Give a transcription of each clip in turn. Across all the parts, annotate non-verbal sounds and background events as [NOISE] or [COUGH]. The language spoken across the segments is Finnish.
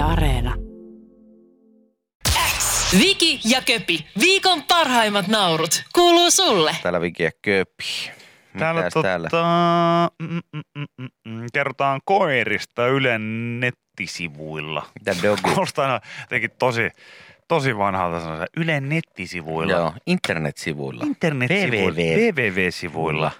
Yle Areena. Viki ja Köpi, viikon parhaimmat naurut, kuuluu sulle. Täällä Viki ja Köpi. Täällä, Mitäs tota, täällä? mm, mm, mm, mm, mm, kerrotaan koirista Ylen nettisivuilla. Mitä dogi? Kuulostaa aina jotenkin tosi, tosi vanhalta sanoa. Ylen nettisivuilla. Joo, internetsivuilla. Internetsivuilla. www. www-sivuilla.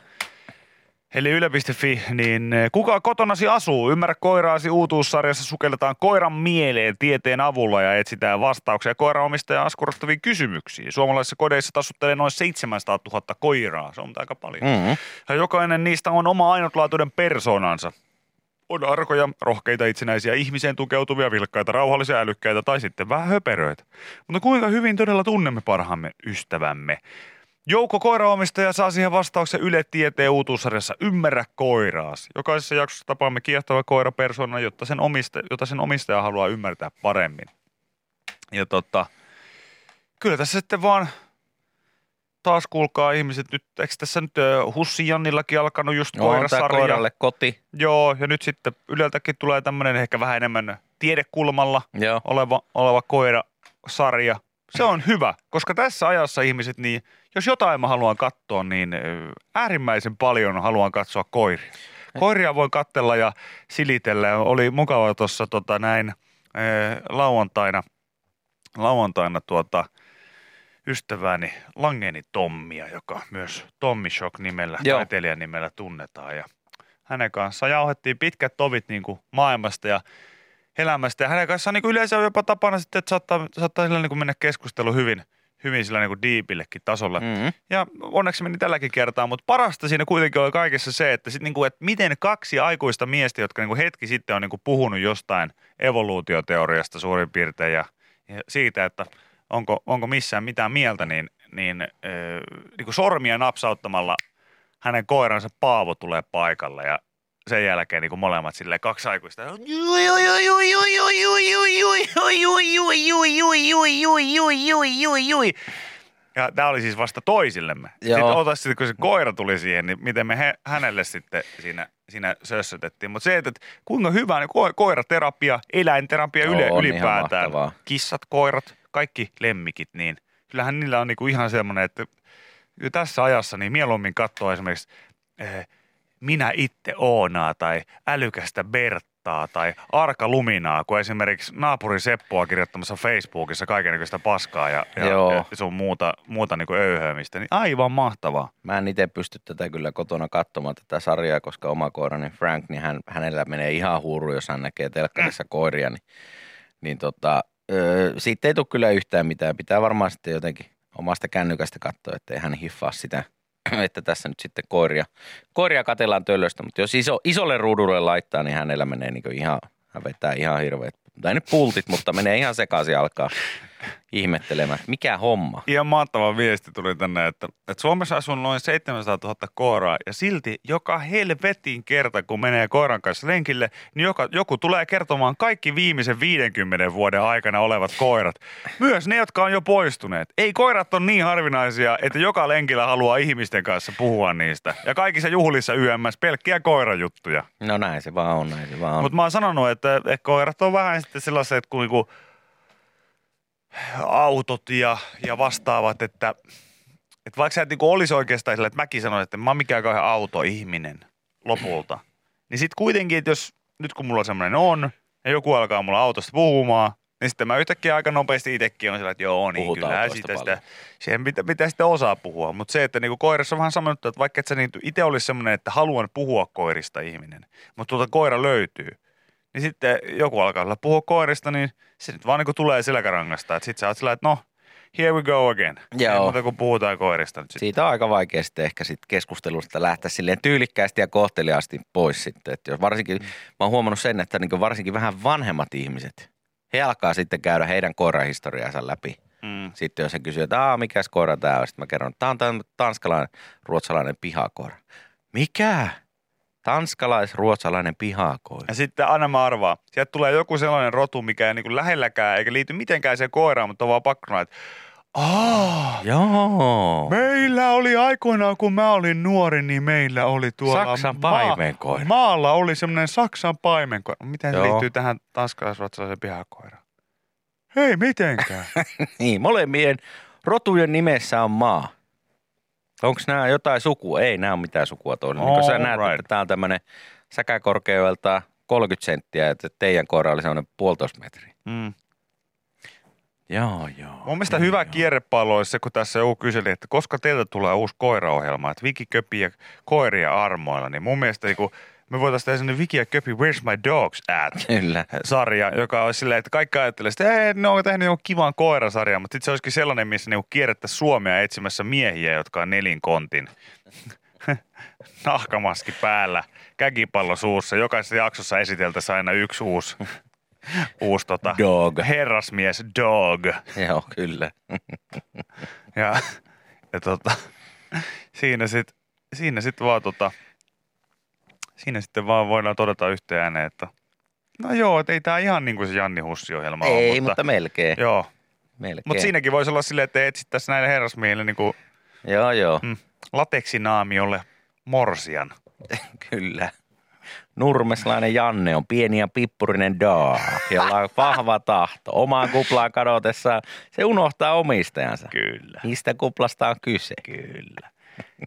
Eli yle.fi, niin eh, kuka kotonasi asuu? Ymmärrä koiraasi uutuussarjassa sukelletaan koiran mieleen tieteen avulla ja etsitään vastauksia koiranomistajan askurottaviin kysymyksiin. Suomalaisissa kodeissa tasuttelee noin 700 000 koiraa, se on aika paljon. Mm-hmm. Ja jokainen niistä on oma ainutlaatuinen persoonansa. On arkoja, rohkeita, itsenäisiä, ihmiseen tukeutuvia, vilkkaita, rauhallisia, älykkäitä tai sitten vähän höperöitä. Mutta kuinka hyvin todella tunnemme parhaamme ystävämme? Joukko koiraomistaja saa siihen vastauksen Yle Tieteen uutuussarjassa Ymmärrä koiraas. Jokaisessa jaksossa tapaamme kiehtova koirapersona, jotta sen, omista, jota sen omistaja haluaa ymmärtää paremmin. Ja tota, kyllä tässä sitten vaan taas kuulkaa ihmiset nyt, eikö tässä nyt Hussi Jannillakin alkanut just No, koirasarja? koiralle koti. Joo, ja nyt sitten Yleltäkin tulee tämmöinen ehkä vähän enemmän tiedekulmalla Joo. oleva, oleva koirasarja. Se on hyvä, koska tässä ajassa ihmiset, niin jos jotain mä haluan katsoa, niin äärimmäisen paljon haluan katsoa koiria. Koiria voi katsella ja silitellä. Oli mukava tuossa tota, näin lauantaina, lauantaina tuota, ystäväni Langeni Tommia, joka myös Tommi Shock nimellä, taiteilijan nimellä tunnetaan. Ja hänen kanssaan jauhettiin pitkät tovit niin kuin maailmasta ja elämästä. Ja hänen kanssaan niin kuin yleensä on jopa tapana sitten, että saattaa, saattaa sillä niin kuin mennä keskustelu hyvin, hyvin sillä niin kuin diipillekin tasolle. Mm-hmm. Ja onneksi meni tälläkin kertaa, mutta parasta siinä kuitenkin oli kaikessa se, että, sit niinku, että miten kaksi aikuista miestä, jotka niinku hetki sitten on niinku puhunut jostain evoluutioteoriasta suurin piirtein ja, ja siitä, että onko, onko missään mitään mieltä, niin, niin, öö, niinku sormia napsauttamalla hänen koiransa Paavo tulee paikalle ja sen jälkeen niin kuin molemmat sille kaksi aikuista. Ja tämä oli siis vasta toisillemme. Joo. Sitten ota sitten, kun se koira tuli siihen, niin miten me he, hänelle sitten siinä, siinä sössötettiin. Mutta se, että kuinka hyvä niin ko- koiraterapia, eläinterapia yle, On ihan ylipäätään, kissat, koirat, kaikki lemmikit, niin kyllähän niillä on niinku ihan semmoinen, että tässä ajassa niin mieluummin katsoa esimerkiksi eh, minä itse Oonaa tai älykästä Berttaa tai Arka Luminaa, kuin esimerkiksi naapuri Seppoa kirjoittamassa Facebookissa kaikenlaista paskaa ja, ja, Joo. ja sun muuta, muuta niin ööhömistä. Niin aivan mahtavaa. Mä en itse pysty tätä kyllä kotona katsomaan tätä sarjaa, koska oma koirani Frank, niin hän, hänellä menee ihan huuru, jos hän näkee telkkarissa koiria. Niin, niin tota, öö, siitä ei tule kyllä yhtään mitään. Pitää varmaan sitten jotenkin omasta kännykästä katsoa, ettei hän hiffaa sitä, [CLEARS THROAT] että tässä nyt sitten koiria, koiria katellaan töllöstä. Mutta jos iso, isolle ruudulle laittaa, niin hänellä menee niin ihan, hän vetää ihan hirveät, tai nyt pultit, mutta menee ihan sekaisin alkaa ihmettelemään, että mikä homma. Ihan mahtava viesti tuli tänne, että, että Suomessa asuu noin 700 000 koiraa ja silti joka helvetin kerta, kun menee koiran kanssa lenkille, niin joka, joku tulee kertomaan kaikki viimeisen 50 vuoden aikana olevat koirat. Myös ne, jotka on jo poistuneet. Ei koirat ole niin harvinaisia, että joka lenkillä haluaa ihmisten kanssa puhua niistä. Ja kaikissa juhlissa YMS pelkkiä koirajuttuja. No näin se vaan on, näin se vaan on. Mutta mä oon sanonut, että, että koirat on vähän sitten sellaiset kuin niinku autot ja, ja vastaavat, että, että vaikka sä et niinku olisi oikeastaan sillä, että mäkin sanon, että mä oon mikään kauhean autoihminen lopulta, niin sitten kuitenkin, että jos nyt kun mulla semmoinen on ja joku alkaa mulla autosta puhumaan, niin sitten mä yhtäkkiä aika nopeasti itsekin on sillä, että joo, niin Puhut kyllä sitä, paljon. sitä, siihen pitää, pitää sitten osaa puhua. Mutta se, että niinku koirassa on vähän sama juttu, että vaikka et sä niinku itse olisi semmoinen, että haluan puhua koirista ihminen, mutta tuolta koira löytyy, niin sitten joku alkaa olla puhua koirista, niin se nyt vaan niin tulee selkärangasta. Että sitten sä oot sillä, että no, here we go again. Joo. Ei muuta kuin puhutaan koirista nyt sitten. Siitä on aika vaikea sitten ehkä sit keskustelusta lähteä silleen tyylikkäästi ja kohteliaasti pois sitten. Että jos varsinkin, mä oon huomannut sen, että niin varsinkin vähän vanhemmat ihmiset, he alkaa sitten käydä heidän koirahistoriansa läpi. Mm. Sitten jos he kysyy, että Aa, mikäs koira tämä on, sitten mä kerron, että tämä on tanskalainen, ruotsalainen pihakoira. Mikä? Tanskalais-ruotsalainen pihakoira. Ja sitten aina mä arvaan, sieltä tulee joku sellainen rotu, mikä ei niin kuin lähelläkään eikä liity mitenkään siihen koiraan, mutta on vaan pakko sanoa, että Aa, Joo. meillä oli aikoinaan, kun mä olin nuori, niin meillä oli tuolla... Saksan paimenkoira. maalla oli semmoinen Saksan paimenkoira. Miten se Joo. liittyy tähän tanskalais-ruotsalaiseen pihakoiraan? Ei mitenkään. [LAUGHS] Niin, molemmien rotujen nimessä on maa. Onko nämä jotain sukua? Ei nämä on mitään sukua toiselle. Niin sä näet, right. että tämä on tämmöinen säkäkorkeudelta 30 senttiä, että teidän koira oli semmoinen puolitoista metriä. mm. Joo, joo. Mun mielestä hyvä kierrepallo olisi se, kun tässä joku kyseli, että koska teiltä tulee uusi koiraohjelma, että Viki Köpi ja koiria armoilla, niin mun mielestä niin kun me voitaisiin tehdä sellainen Viki ja Köpi Where's My Dogs at? Kyllä. sarja, joka olisi silleen, että kaikki ajattelee, että ei, ne on tehnyt jonkun kivan koirasarjan, mutta sitten se olisikin sellainen, missä niinku kierrettäisiin Suomea etsimässä miehiä, jotka on nelinkontin. [LAUGHS] Nahkamaski päällä, käkipallo suussa. Jokaisessa jaksossa esiteltäisiin aina yksi uusi, [LAUGHS] uusi tota, Dog. herrasmies dog. Joo, kyllä. Ja, ja tota, [LAUGHS] siinä sitten siinä sit vaan tota, siinä sitten vaan voidaan todeta yhteen ääneen, että no joo, että ei tämä ihan niin kuin se Janni Hussi-ohjelma ole, Ei, mutta, melkein. Joo, melkein. mutta siinäkin voisi olla silleen, että etsittäisiin näille herrasmiehille niin kuin Joo, joo, mm, lateksinaamiolle morsian. [LAUGHS] kyllä. Nurmeslainen Janne on pieni ja pippurinen daa, jolla on vahva tahto. Omaan kuplaan kadotessaan se unohtaa omistajansa. Kyllä, Mistä kuplasta on kyse? kyllä.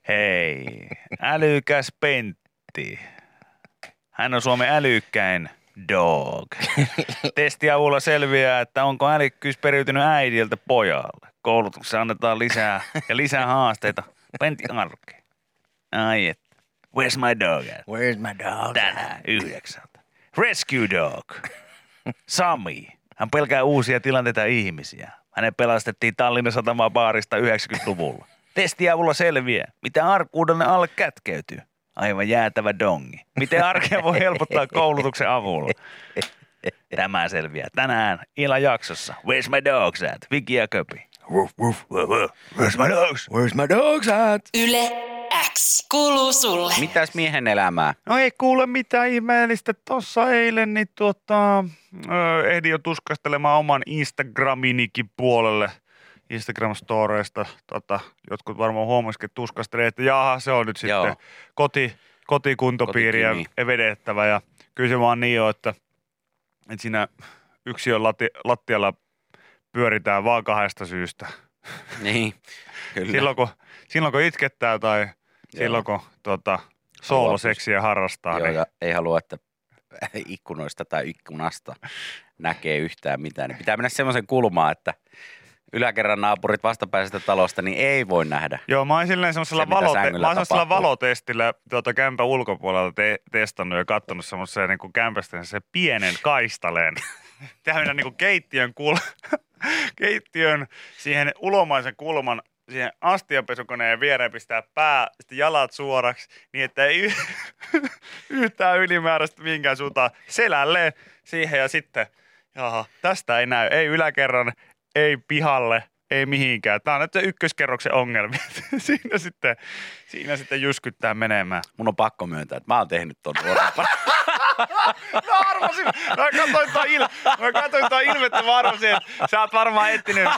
Hei, älykäs Pentti. Hän on Suomen älykkäin dog. [LAUGHS] Testiavulla selviää, että onko älykkyys periytynyt äidiltä pojalle. Koulutuksessa annetaan lisää ja lisää haasteita Pentti arkeen. Ai et. Where's my dog at? Where's my dog? Tänään yhdeksältä. Rescue Dog. Sami. Hän pelkää uusia tilanteita ihmisiä. Hänet pelastettiin Tallinnan satamaa baarista 90-luvulla. Testiavulla selviää, mitä arkuudelle alle kätkeytyy. Aivan jäätävä dongi. Miten arkea voi helpottaa koulutuksen avulla? Tämä selviää tänään illan jaksossa. Where's my dogs at? Viki ja Köpi. Woof, woof, woof, woof. Where's my dogs? Where's my dogs at? Yle X kuuluu sulle. Mitäs miehen elämää? No ei kuule mitään ihmeellistä. Tuossa eilen niin tuota, ö, ehdin jo tuskastelemaan oman Instagraminikin puolelle Instagram-storeista. Tota, jotkut varmaan huomasikin, tuskastelee, että jaha, se on nyt sitten Joo. koti, kotikuntopiiriä Kotikymi. vedettävä. Ja kyllä se vaan niin on, että, että siinä yksiön lati, lattialla pyöritään vaan kahdesta syystä. Niin, [LAUGHS] kyllä. Silloin kun, silloin kun itkettää tai silloin kun tota, sooloseksiä harrastaa. Joo, niin ja ei halua, että [LAUGHS] ikkunoista tai ikkunasta näkee yhtään mitään. Niin pitää mennä semmoisen kulmaan, että yläkerran naapurit vastapäisestä talosta, niin ei voi nähdä. Joo, mä oon silleen semmoisella Se, valote- mä oon valotestillä tuota kämpän ulkopuolella te- testannut ja katsonut semmoisen niin kämpästä se pienen kaistaleen. [LAUGHS] Täynnä niin kuin keittiön, kul- [LAUGHS] keittiön siihen ulomaisen kulman siihen astianpesukoneen viereen pistää pää, sitten jalat suoraksi, niin että ei y- [LAUGHS] yhtään ylimääräistä minkään suuntaan selälleen siihen ja sitten, jaha, tästä ei näy, ei yläkerran, ei pihalle, ei mihinkään. Tämä on nyt se ykköskerroksen ongelmia. [LAUGHS] siinä, sitten, siinä sitten jyskyttää menemään. Mun on pakko myöntää, että mä oon tehnyt ton nuorempana. [LAUGHS] Mä arvasin, mä katsoin tuon, il, mä katsoin tuon ilmettä, mä arvasin, että sä oot varmaan etsinyt.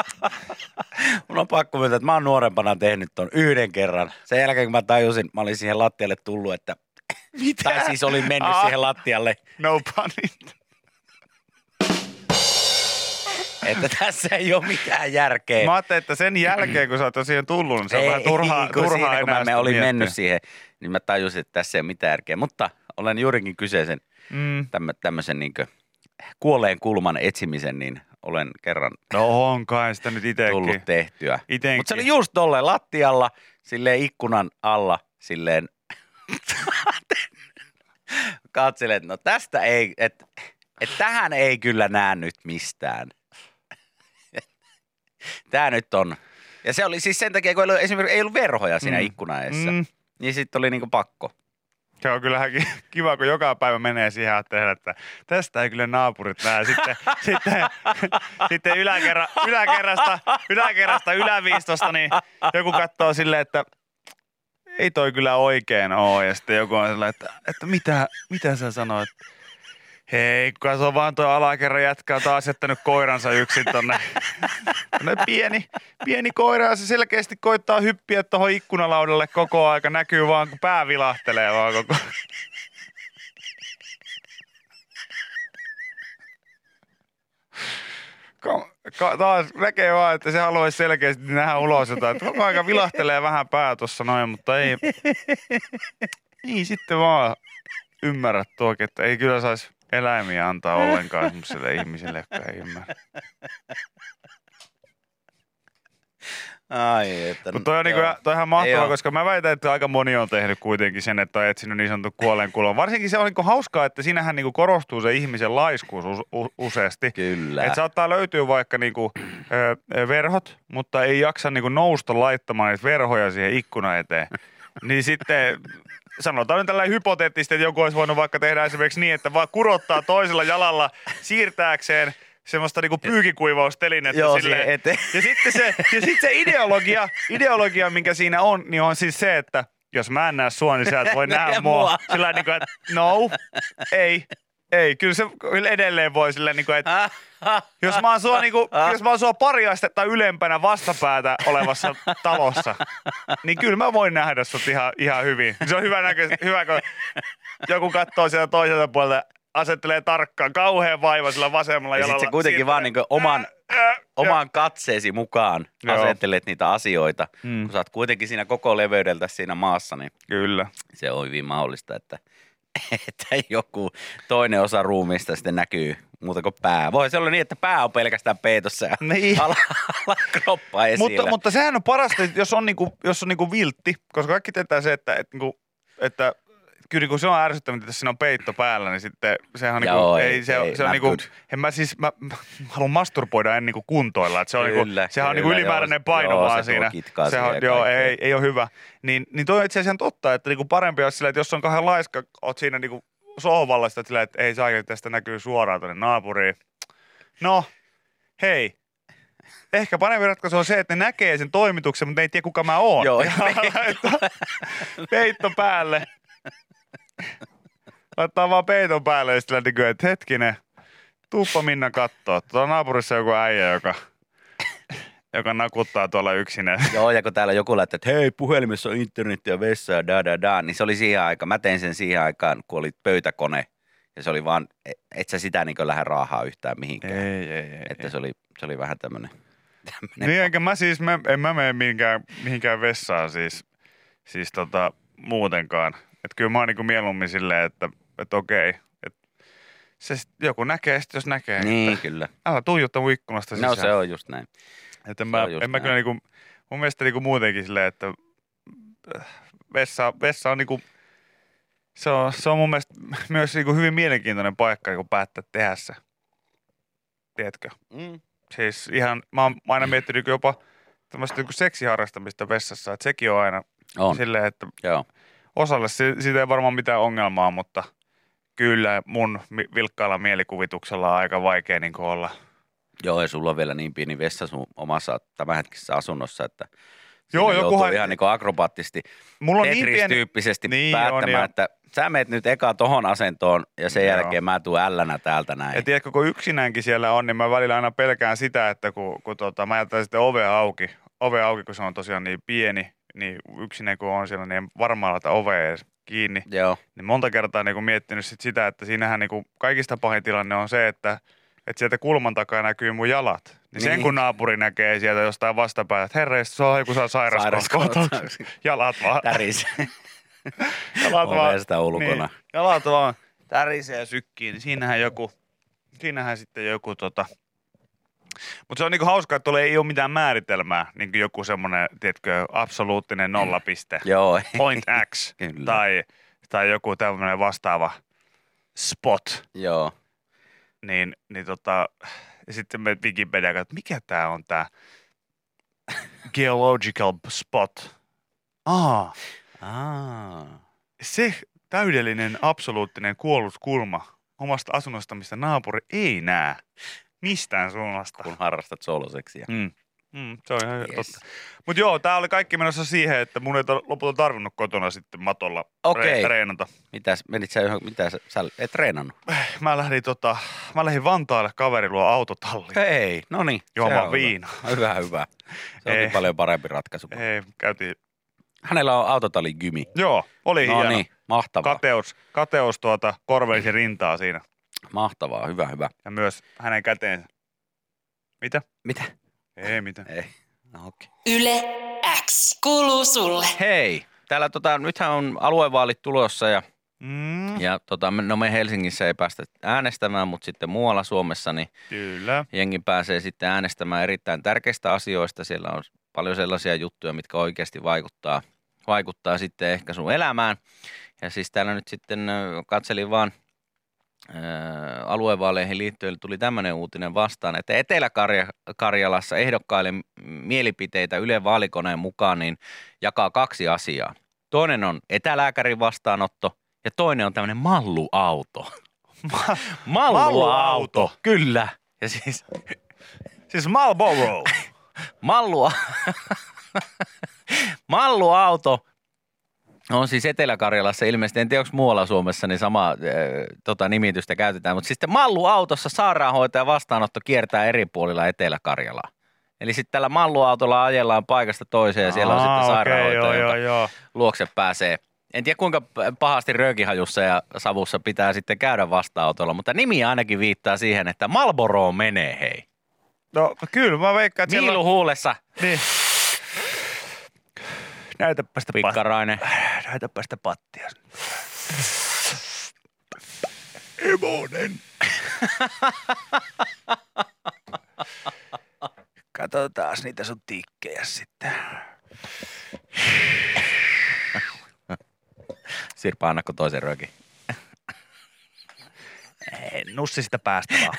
[LAUGHS] Mun on pakko myöntää, että mä oon nuorempana tehnyt ton yhden kerran. Sen jälkeen, kun mä tajusin, mä olin siihen lattialle tullut, että... Mitä? Tai siis olin mennyt Ah. siihen lattialle, No pun että [LAUGHS] tässä ei ole mitään järkeä. Mä ajattelin, että sen jälkeen, kun sä oot tosiaan tullut, niin se on Ei, vähän turhaa, kun turhaa siinä, kun mä olin miettiä. mennyt siihen, niin mä tajusin, että tässä ei ole mitään järkeä. Mutta olen juurikin kyseisen Mm. tämmö, tämmöisen niin kuolleen kulman etsimisen, niin olen kerran No on kai sitä nyt tullut itekin. tehtyä. Itenkin. Mutta se oli just tolleen lattialla, silleen ikkunan alla, silleen [LAUGHS] katselen, että no tästä ei, että et tähän ei kyllä näe nyt mistään. Tämä nyt on. Ja se oli siis sen takia, kun ei ollut, esimerkiksi ei ollut verhoja siinä Mm. ikkunan edessä. Mm. Niin sitten oli niinku pakko. Se on kyllähän ki- kiva, kun joka päivä menee siihen ajattelee, että tästä ei kyllä naapurit näe. Sitten, [LAUGHS] sitten, sitten yläkerra, yläkerrasta, yläkerrasta yläviistosta, niin joku katsoo silleen, että ei toi kyllä oikein oo. Ja sitten joku on sellainen, että, että mitä, mitä sä sanoit? Hei, kato vaan tuo alakerran jätkä on taas jättänyt koiransa yksin tonne. tonne pieni, pieni koira ja se selkeästi koittaa hyppiä tuohon ikkunalaudalle koko aika. Näkyy vaan, kun pää vilahtelee vaan koko Ka- ka- taas näkee vaan, että se haluaisi selkeästi nähdä ulos jotain. Että Koko aika vilahtelee vähän pää tuossa noin, mutta ei, ei sitten vaan ymmärrä tuokin, että ei kyllä saisi eläimiä antaa ollenkaan semmoiselle ihmiselle, jotka ei ymmärrä. Ai, että... Mutta toi on, niinku, toi on ihan mahtavaa, koska mä väitän, että aika moni on tehnyt kuitenkin sen, että on etsinyt niin sanotun kuolleen kulon. Varsinkin se on niinku hauskaa, että siinähän niinku korostuu se ihmisen laiskuus us- u- useasti. Kyllä. Et saattaa löytyä vaikka niinku, ö, verhot, mutta ei jaksa niinku nousta laittamaan niitä verhoja siihen ikkunan eteen. niin sitten sanotaan nyt tällä hypoteettisesti, että joku olisi voinut vaikka tehdä esimerkiksi niin, että vaan kurottaa toisella jalalla siirtääkseen semmoista niinku pyykikuivaustelinettä Joo, silleen. eteen. Ja sitten se, ja sitten se ideologia, ideologia, minkä siinä on, niin on siis se, että jos mä en näe sua, niin sä et voi [LAUGHS] nähdä mua. mua. Sillä niin kuin, että no, ei, ei. Kyllä se kyllä edelleen voi silleen, niin kuin, että [LAUGHS] jos mä oon sua, niin kuin, jos mä oon sua pari astetta ylempänä vastapäätä olevassa talossa, niin kyllä mä voin nähdä sut ihan, ihan hyvin. Se on hyvä, näkö, hyvä kun joku katsoo sieltä toiselta puolelta, asettelee tarkkaan, kauhean vaiva sillä vasemmalla Ja jalalla. sit se kuitenkin vaan niinku oman, oman katseesi mukaan Joo. asettelet niitä asioita. Mm. Kun sä oot kuitenkin siinä koko leveydeltä siinä maassa, niin Kyllä. se on hyvin mahdollista, että, [LAUGHS] että joku toinen osa ruumiista sitten näkyy muuta kuin pää. Voi se olla niin, että pää on pelkästään peitossa ja Niin. ala, ala kroppa esillä. Mutta, mutta sehän on parasta, jos on, niinku, jos on niinku viltti, koska kaikki tietää se, että, että, niinku, että kyllä niinku se on ärsyttävää, että siinä on peitto päällä, niin sitten sehän on, Joo, niinku, ei- ei, se, ei, se on niinku, en mä siis, mä, mä haluan masturboida en niinku kuntoilla, että se on Kyllä, niinku, sehän on niinku kyllä, ylimääräinen joo. paino Joo, vaan se siinä. se on, joo, ei, ei ole hyvä. Niin, niin toi on itse asiassa totta, että niinku parempi olisi silleen, että jos on kahden laiska, oot siinä niinku sohvalla, sitä silleen, että ei saa, tästä näkyy suoraan tuonne naapuriin. No, hei, Ehkä parempi ratkaisu on se, että ne näkee sen toimituksen, mutta ne ei tiedä kuka mä oon. Joo, [LAUGHS] laittaa peitto päälle. Laittaa vaan peiton päälle ja sitten niin että hetkinen, tuuppa Minna kattoo. Tuolla naapurissa on joku äijä, joka, joka nakuttaa tuolla yksinä. Joo, ja kun täällä joku laittaa, että hei, puhelimessa on internet ja vessa ja da da da, niin se oli siihen aikaan, mä tein sen siihen aikaan, kun oli pöytäkone, ja se oli vaan, et sä sitä niin lähde raahaa yhtään mihinkään. Ei, ei, ei. että se oli, se oli vähän tämmönen, tämmönen Niin enkä mä siis, mä, en mä mene mihinkään, mihinkään vessaan siis, siis tota, muutenkaan. Että kyllä mä oon niinku mieluummin silleen, että, että okei, että se sit, joku näkee sit, jos näkee. Niin, Että, kyllä. älä tuijutta mun ikkunasta sisään. No se on just näin. Että mä, en mä kyllä näin. niinku, mun mielestä niinku muutenkin silleen, että äh, vessa, vessa on niinku, se on, se on mun mielestä [LAUGHS] myös niinku hyvin mielenkiintoinen paikka, kun päättää tehdä se. Tiedätkö? Mm. Siis ihan, mä oon aina miettinyt jopa tämmöistä niinku seksiharrastamista vessassa, että sekin on aina On, silleen, että joo. Osalle si- siitä ei varmaan mitään ongelmaa, mutta kyllä mun vilkkaalla mielikuvituksella on aika vaikea niin olla. Joo, ja sulla on vielä niin pieni vessa sun omassa tämänhetkisessä asunnossa, että Joo, jokuhan- ihan niin akrobaatisesti, Mulla on niin pieni, Niin on, päättämään, joo. että sä meet nyt eka tohon asentoon ja sen Joo. jälkeen mä tuun ällänä täältä näin. ja tiedätkö, kun yksinäänkin siellä on, niin mä välillä aina pelkään sitä, että kun, kun tota, mä jätän sitten ove auki, ove auki, kun se on tosiaan niin pieni, niin yksinään kun on siellä, niin varmaan laita ovea edes kiinni. Joo, niin monta kertaa niin kuin miettinyt sit sitä, että siinähän niin kuin kaikista pahin tilanne on se, että, että sieltä kulman takaa näkyy mun jalat. Niin, niin. sen Niin. kun naapuri näkee sieltä jostain vastapäätä, että herra, se on joku saa sairaskohtauksen. [LAUGHS] Jalat vaan, täris [LAUGHS] jalat vaan, ulkona. niin, jalat vaan tärisee ja sykkii, niin siinähän joku, siinähän sitten joku tota, mutta se on niinku hauskaa, että tuolla ei ole mitään määritelmää, niin kuin joku semmoinen, tiedätkö, absoluuttinen nollapiste. [LAUGHS] Joo, Point X [LAUGHS] tai, tai joku tämmöinen vastaava spot, joo. niin, niin tota, ja sitten me Wikipedia että mikä tämä on tämä [LAUGHS] geological spot. Aa, Aa. se täydellinen, absoluuttinen kuollut kulma omasta asunnosta, mistä naapuri ei näe mistään suunnasta. Kun harrastat soloseksiä. Mm. Mm, se on ihan Yes. totta. Mutta joo, tää oli kaikki menossa siihen, että mun ei to- lopulta tarvinnut kotona sitten matolla Okei. re- treenata. Mitäs, menit sä, johon- mitä sä, sä et treenannut? Mä lähdin, tota, mä lähdin Vantaalle kaveri luo autotalliin. Ei, no niin. Juomaan viinaa. Hyvä, hyvä. Se Ei. on paljon parempi ratkaisu. Ei, käytiin. Hänellä on autotallin gymi. Joo, oli No hieno. niin, mahtavaa. Kateus, kateus tuota korvelisi rintaa siinä. Mahtavaa, hyvä, hyvä. Ja myös hänen käteensä. Mitä? Mitä? Ei mitään. Ei. No, okei. Yle X kuuluu sulle. Hei, täällä tota, nythän on aluevaalit tulossa ja, Mm, ja tota, no me Helsingissä ei päästä äänestämään, mutta sitten muualla Suomessa niin kyllä. jengi pääsee sitten äänestämään erittäin tärkeistä asioista. Siellä on paljon sellaisia juttuja, mitkä oikeasti vaikuttaa, vaikuttaa sitten ehkä sun elämään. Ja siis täällä nyt sitten katselin vaan aluevaaleihin liittyen tuli tämmöinen uutinen vastaan, että Etelä-Karjalassa ehdokkaille mielipiteitä Yle vaalikoneen mukaan niin jakaa kaksi asiaa. Toinen on etälääkärin vastaanotto ja toinen on tämmöinen malluauto. [LAUGHS] malluauto, Malluauto. kyllä. Ja siis [LAUGHS] Siis Marlboro. Mallua, [LAUGHS] malluauto on siis Etelä-Karjalassa ilmeisesti, en tiedä onko muualla Suomessa, niin sama äh, tota, nimitystä käytetään, mutta sitten malluautossa sairaanhoitaja vastaanotto kiertää eri puolilla Etelä-Karjalaa. Eli sitten tällä malluautolla ajellaan paikasta toiseen ja siellä on sitten sairaanhoitaja, joo, jonka joo, joo. luokse pääsee. En tiedä kuinka pahasti röökihajussa ja savussa pitää sitten käydä vastaanotolla, mutta nimi ainakin viittaa siihen, että Malboro menee hei. No kyllä, mä veikkaan, että Miilu on... huulessa, Niin. Näytäpä sitä, pat... pikkarainen. Näytäpä sitä pattia. Emonen. Katsotaan niitä sun tikkejä sitten. Sirpa, annako toisen röökin? Ei, nussi sitä päästä vaan.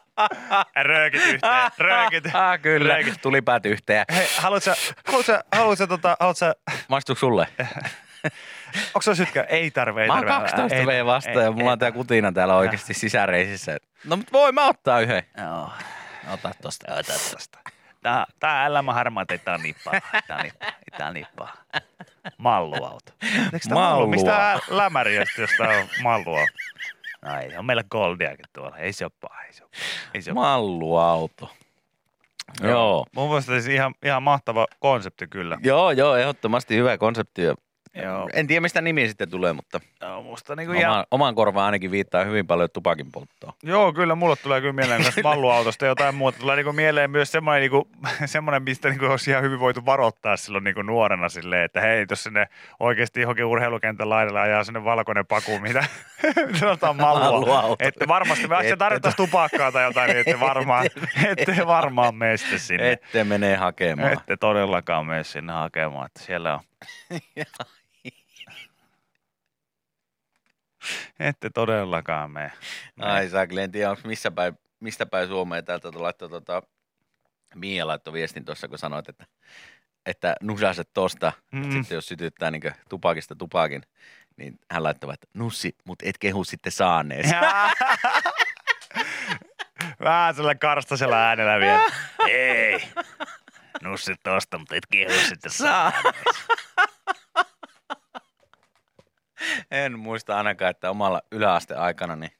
[LAUGHS] röökit yhteen, röökit. [LAUGHS] Ah, kyllä, Röökit. tuli päät yhteen. Hei, haluatko haluatko haluatko tota, haluatko Maistuuko sulle? [LAUGHS] onko se sytkä? Ei tarve, ei Mä oon tarve. 12 Ei- V vasta ei- ja mulla on ei- tää kutina täällä oikeasti sisäreisissä. No mutta voi mä ottaa yhden. Joo. Ota tosta. Ota tosta. Tää, tää elämä harmaat, ei tää nippaa. Ei tää nippaa. Ei tää nippaa. Malluauto. [LAUGHS] Eikö tää mallu? Mistä Malluauto. lämäriä sitten, jos tää on malluauto? No ei, on meillä Goldiakin tuolla. Ei se oo paha, ei se oo, ei se oo Malluauto. Joo. Mun mielestä siis ihan, ihan mahtava konsepti kyllä. Joo, joo, ehdottomasti hyvä konsepti. ja Joo. En tiedä, mistä nimi sitten tulee, mutta Joo, musta ihan, oma, oman korvaan ainakin viittaa hyvin paljon tupakin polttoon. Joo, kyllä mulle tulee kyllä mieleen myös [LAUGHS] malluautosta ja jotain muuta. Tulee niinku mieleen myös semmoinen, niinku, [LAUGHS] semmoinen mistä niinku olisi ihan hyvin voitu varoittaa silloin niinku nuorena silleen, että hei, jos sinne oikeasti johonkin urheilukentän laidalle ajaa sinne valkoinen paku, mitä [LAUGHS] sanotaan mallua. Malluauto. Että varmasti, me Ette- ette tarvittaisiin tupakkaa tai jotain, niin ette varmaan, ette varmaan mene sinne. Ette menee hakemaan. Ette todellakaan mene sinne hakemaan, että siellä on. Ette todellakaan mene. Ai saakeli, en tiedä, missä päin, mistä päin Suomeen täältä laittoi tota, Mia laittoi viestin tuossa, kun sanoit, että, että nusaset tosta, mm. Sitten jos sytyttää niin tupakista tupakin, niin hän laittoi, että nussi, mutta et kehu sitten saaneesi. [LAUGHS] Vähän sillä karstasella äänellä vielä. [LAUGHS] Ei. Nussit tosta, mutta et kehu sitten saa. [LAUGHS] En muista ainakaan, että omalla yläasteaikana niin,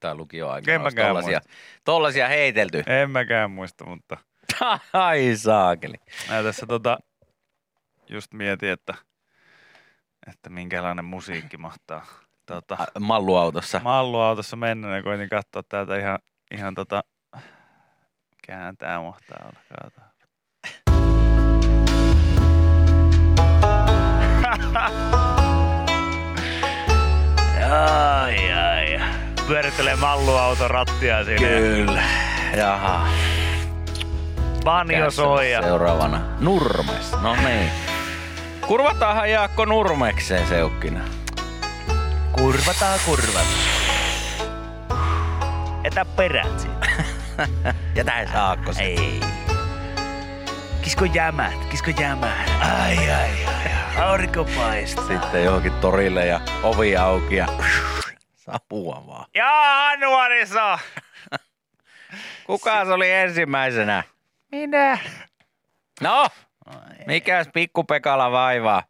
tai lukioaikana olisi tollasia, tollasia heitelty. En mäkään muista, mutta [LAUGHS] Ai saakeli. mä tässä tota, just mietin, että, että minkälainen musiikki mahtaa tota, Malluautossa. malluautossa mennä. Ja koitin katsoa täältä ihan, ihan tota, mikähän tää mahtaa olla. Katsotaan. [LAUGHS] ai, ai. Pyörittelee malluauton rattia siinä. Kyllä. Jaha. Banjo soi ja Seuraavana Nurmes. No niin. Kurvataanhan Jaakko Nurmekseen seukkina. kurvataan kurvat. Etä perät siitä. [LAUGHS] Ja tähän saakko se. Ei. Kisko jämät, kisko jämät. Ai, ai, ai. Aurinko paistaa. Sitten johonkin torille ja ovi auki ja sapua vaan. Ja Anuarissa! Kuka se oli ensimmäisenä? Minä. No, mikäs pikku Pekala vaivaa?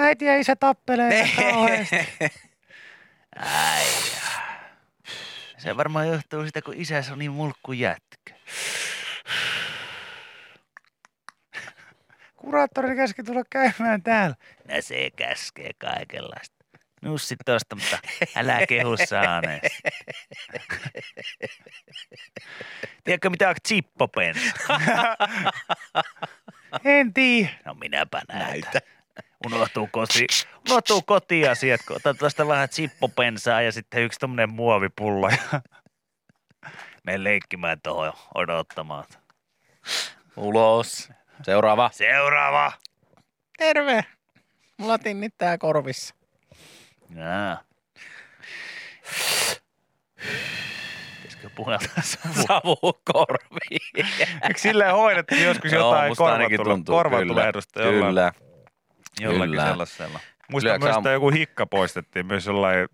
Äiti ja isä tappelee kauheasti. [LAUGHS] Ai Se varmaan johtuu siitä, kun isässä on niin mulkku jätkä. Kuraattori käski tulla käymään täällä. No se käskee kaikenlaista. Nussi tosta, mutta älä kehu saaneesi. Tiedätkö mitä on chippopensa? En tiedä. No minäpä näytän. Unohtuu, koti, unohtuu kotiasiat, kun otat tuosta vähän chippopensaa ja sitten yksi tommonen muovipullo. Ja menen leikkimään tuohon odottamaan. Ulos. Seuraava. Seuraava. Terve. Mulla tinnittää korvissa. Jaa. Pitäisikö puhaltaa [LAUGHS] Savu korviin. Eikö silleen hoidettiin joskus jotain musta ainakin tuntuu, kyllä. korvatulehdusta jollain, Kyllä. jollakin kyllä. sellaisella? Muista Lyöksä myös, että joku hikka poistettiin myös jollain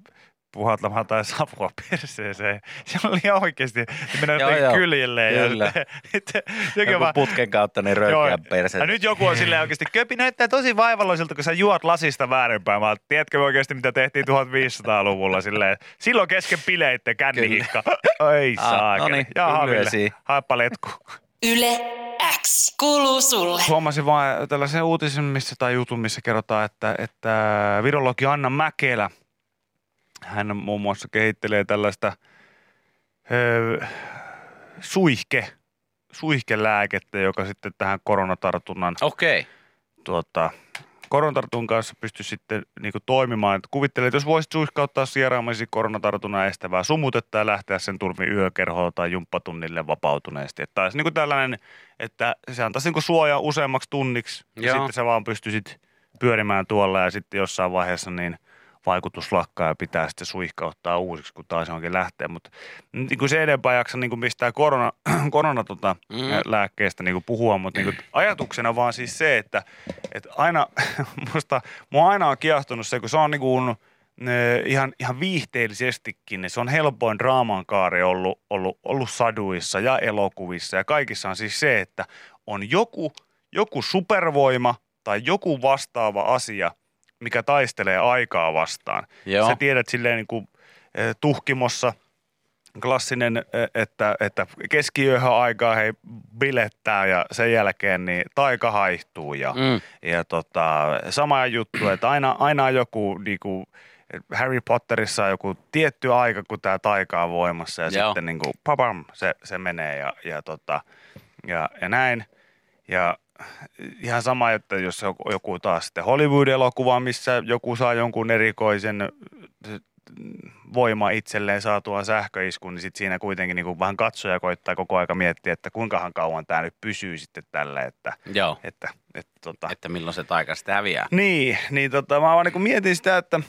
puhaltamaan tai savua perseeseen. [LAUGHS] Siellä oli ihan oikeasti, että mennään Joo, joo. kyljelle. Ja Kyllä. [LAUGHS] sitten- sitten Joku vaan- putken kautta niin Joo. röykeä perse. Ja nyt joku on silleen [LAUGHS] oikeasti, köpi näyttää tosi vaivalloisilta, kun sä juot lasista väärinpäin. Mä tiedätkö oikeasti, mitä tehtiin 1500-luvulla silleen. Silloin kesken bileitte kännihikka. Ei Ah, saa. no niin, Jaha, haippa letku. Yle X kuuluu sulle. Huomasin vaan tällaisen uutisen, missä, tai jutun, missä kerrotaan, että, että virologi Anna Mäkelä, hän muun muassa kehittelee tällaista ö, suihke, suihkelääkettä, joka sitten tähän koronatartunnan Okei. tuota, koronatartunnan kanssa pysty sitten niin toimimaan. Et Kuvittelen, että jos voisit suihkauttaa sieraamasi koronatartunnan estävää sumutetta ja lähteä sen turvin yökerhoon tai jumppatunnille vapautuneesti. Että olisi niin tällainen, että se antaisi niin suojaa useammaksi tunniksi ja Joo. sitten sä vaan pystyisit pyörimään tuolla ja sitten jossain vaiheessa niin vaikutus lakkaa ja pitää sitten suihkauttaa uusiksi, kun taas johonkin lähtee. Mutta niin kuin se enempää jaksa niin kuin mistään korona, [CLEARS THROAT] korona tota, Mm. lääkkeestä niin kuin puhua, mutta niin kuin ajatuksena vaan siis se, että, että aina, [LAUGHS] musta, mua aina on kiehtonut se, kun se on niin kuin, ihan, ihan viihteellisestikin, niin se on helpoin draaman kaari ollut, ollut, ollut saduissa ja elokuvissa ja kaikissa on siis se, että on joku, joku supervoima tai joku vastaava asia, mikä taistelee aikaa vastaan. Joo. Sä tiedät silleen niin kuin, eh, tuhkimossa klassinen, eh, että, että keskiyöhön aikaa he bilettää ja sen jälkeen niin taika haihtuu ja, Mm. ja tota, sama juttu, että aina, aina joku niinku, Harry Potterissa on joku tietty aika, kun tämä taika on voimassa ja Joo. sitten niinku, papam, se, se menee ja, ja, tota, ja, ja näin. Ja ihan sama, että jos joku, taas sitten Hollywood-elokuva, missä joku saa jonkun erikoisen voima itselleen saatua sähköiskun, niin sit siinä kuitenkin niin vähän katsoja koittaa koko aika miettiä, että kuinkahan kauan tämä nyt pysyy sitten tällä, että, Joo. että, että tota, Että milloin se taika sitten häviää. niin, niin tota, mä vaan niin mietin sitä, että,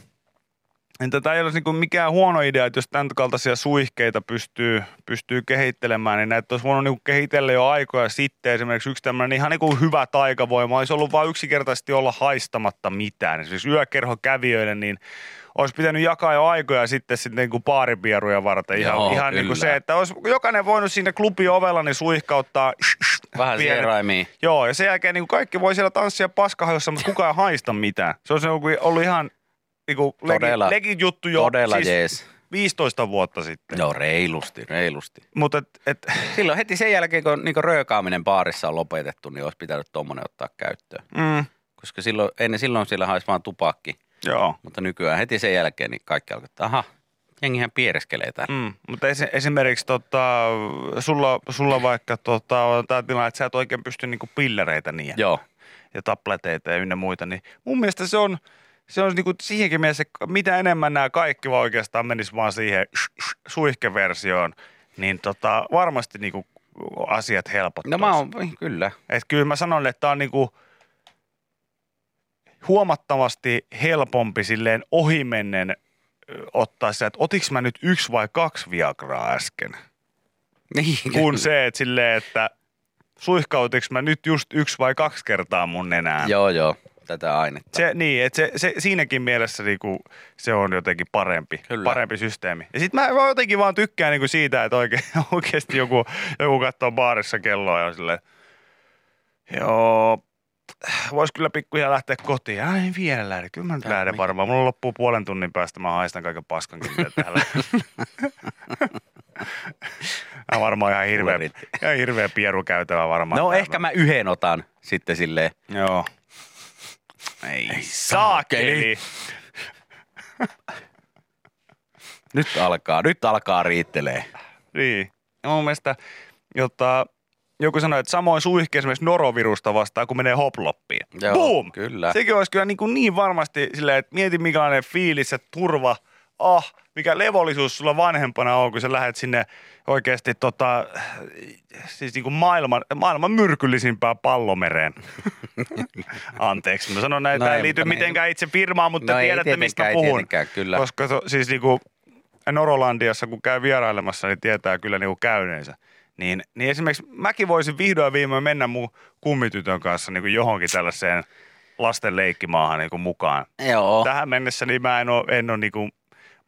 että tämä ei olisi niin mikään huono idea, että jos tämän kaltaisia suihkeita pystyy, pystyy kehittelemään, niin näitä olisi voinut niin kehitellä jo aikoja sitten. Esimerkiksi yksi tämmöinen ihan niin hyvä taikavoima olisi ollut vain yksinkertaisesti olla haistamatta mitään. Esimerkiksi yökerhokävijöille, niin olisi pitänyt jakaa jo aikoja sitten, sitten niin kuin baaripieruja varten. Ihan, Joo, ihan niin kuin se, että olisi jokainen voinut siinä klubi ovella niin suihkauttaa Vähän pienet- sieraimia. Joo, ja sen jälkeen niin kaikki voi siellä tanssia paskahajossa, mutta kukaan ei haista mitään. Se on se ollut- ollut ihan niin kuin Todella- legit, legit juttu jo Todella siis jees. 15 vuotta sitten. Joo, reilusti, reilusti. Mutta et, et, [LAUGHS] Silloin heti sen jälkeen, kun niin röökaaminen baarissa on lopetettu, niin olisi pitänyt tuommoinen ottaa käyttöön. mm, Koska silloin, ennen silloin siellä haisi vaan tupakki. joo. Mutta nykyään heti sen jälkeen niin kaikki alkaa, että aha, jengihän piereskelee täällä. Mm, mutta esi- esimerkiksi tota, sulla, sulla vaikka tota, on tämä tilanne, että sä et oikein pysty niinku pillereitä niin Joo, ja tableteita ja ynnä muita, niin mun mielestä se on, se on niinku siihenkin mielessä, mitä enemmän nämä kaikki vaan oikeastaan menis vaan siihen suihkeversioon, niin tota, varmasti niinku asiat helpottuisi. no mä oon, kyllä. Et kyllä mä sanon, että tämä on niinku huomattavasti helpompi silleen ohimennen ottaa se, että otiks mä nyt yksi vai kaksi Viagraa äsken. Niin, Kun se, että silleen, että suihkautiks mä nyt just yksi vai kaksi kertaa mun nenään. Joo, joo. Tätä ainetta. Se, niin, että se, se, siinäkin mielessä niinku, se on jotenkin parempi, Kyllä. parempi systeemi. Ja sitten mä, mä jotenkin vaan tykkään niinku siitä, että oikein, [LAUGHS] oikeasti joku, joku katsoo baarissa kelloa ja on silleen, joo, vois kyllä pikkuhiljaa lähteä kotiin. Ai en vielä lähde, kyllä mä nyt Tää, lähden varmaan. Mulla loppuu puolen tunnin päästä, mä haistan kaiken paskankin, mitä täällä. Mä [LAUGHS] varmaan ihan hirveä, ihan hirveä pieru käytävä varmaan. No täällä. ehkä mä yhden otan sitten silleen. Joo. Ei, Saakeli. Nyt alkaa, nyt alkaa riittelee. Niin. Ja mun mielestä, jotta joku sanoi, että samoin suihke esimerkiksi norovirusta vastaan, kun menee hoploppiin. Joo, Boom! kyllä. Sekin olisi kyllä niin, kuin niin varmasti silleen, että mieti minkälainen fiilis ja turva, ah, mikä levollisuus sulla vanhempana on, kun sä lähdet sinne oikeasti tota, siis niin kuin maailman, maailman myrkyllisimpään pallomereen. [LAUGHS] Anteeksi, mä sanon näin, No tämä ei, ei liity mitenkään itse firmaan, mutta No tiedätte, mistä puhun. kyllä. Koska to, siis niinku Norolandiassa, kun käy vierailemassa, niin tietää kyllä niinku käyneensä. Niin, niin esimerkiksi mäkin voisin vihdoin viimein mennä mun kummitytön kanssa niinku johonkin tällaiseen lasten leikkimaahan niinku mukaan. Joo. Tähän mennessä niin mä en ole, en ole niinku,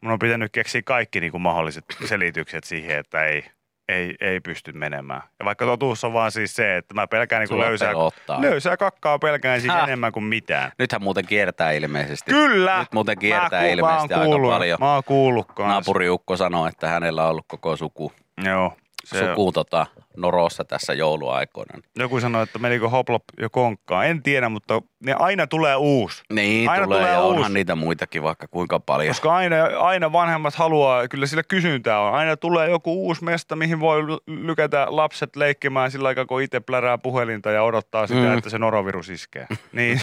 mun on pitänyt keksiä kaikki niinku mahdolliset selitykset siihen, että ei, ei, ei pysty menemään. Ja vaikka totuus on vaan siis se, että mä pelkään niinku Sulla löysää, pelottaa. löysää kakkaa pelkään siis Häh? enemmän kuin mitään. Nythän muuten kiertää ilmeisesti. Kyllä! Nyt muuten Mä kiertää mä ilmeisesti oon aika kuullut, paljon. Mä oon kuullut kanssa. Naapuriukko sanoi, että hänellä on ollut koko suku, Joo. Se, suku tota, norossa tässä jouluaikoina. joku sanoi, että menikö hoplop jo konkkaan. En tiedä, mutta ne aina tulee uusi. Niin, Aina tulee, tulee ja onhan uusi. niitä muitakin vaikka kuinka paljon. Koska aina, aina vanhemmat haluaa, kyllä sillä kysyntää on. Aina tulee joku uusi mesta, mihin voi ly- lykätä lapset leikkimään sillä aikaa, kun itse plärää puhelinta ja odottaa sitä, Mm. että se norovirus iskee. [LAUGHS] Niin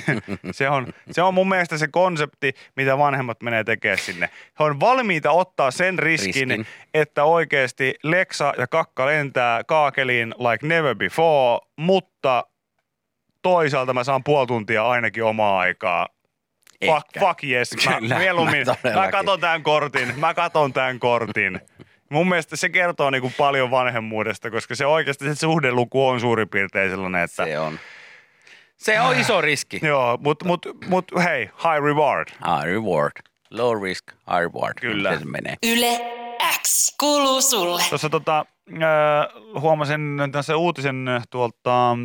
se on, se on mun mielestä se konsepti, mitä vanhemmat menee tekemään sinne. He on valmiita ottaa sen riskin, Riskin. että oikeasti Leksa ja Kakka lentää kaakeliin like never before, mutta toisaalta mä saan puoli tuntia ainakin omaa aikaa. Fuck, Ehkä. fuck yes. Mä, Kyllä, mieluummin, mä mä, katon tämän kortin, mä katon tämän kortin. Mun mielestä se kertoo niinku paljon vanhemmuudesta, koska se oikeasti se suhdeluku on suurin piirtein sellainen, että Se on. Se on iso riski. joo, mutta mut, mut, hei, high reward. High reward. Low risk, high reward. Kyllä. Se menee? Yle X kuuluu sulle. Tuossa tota, äh, huomasin tässä uutisen tuolta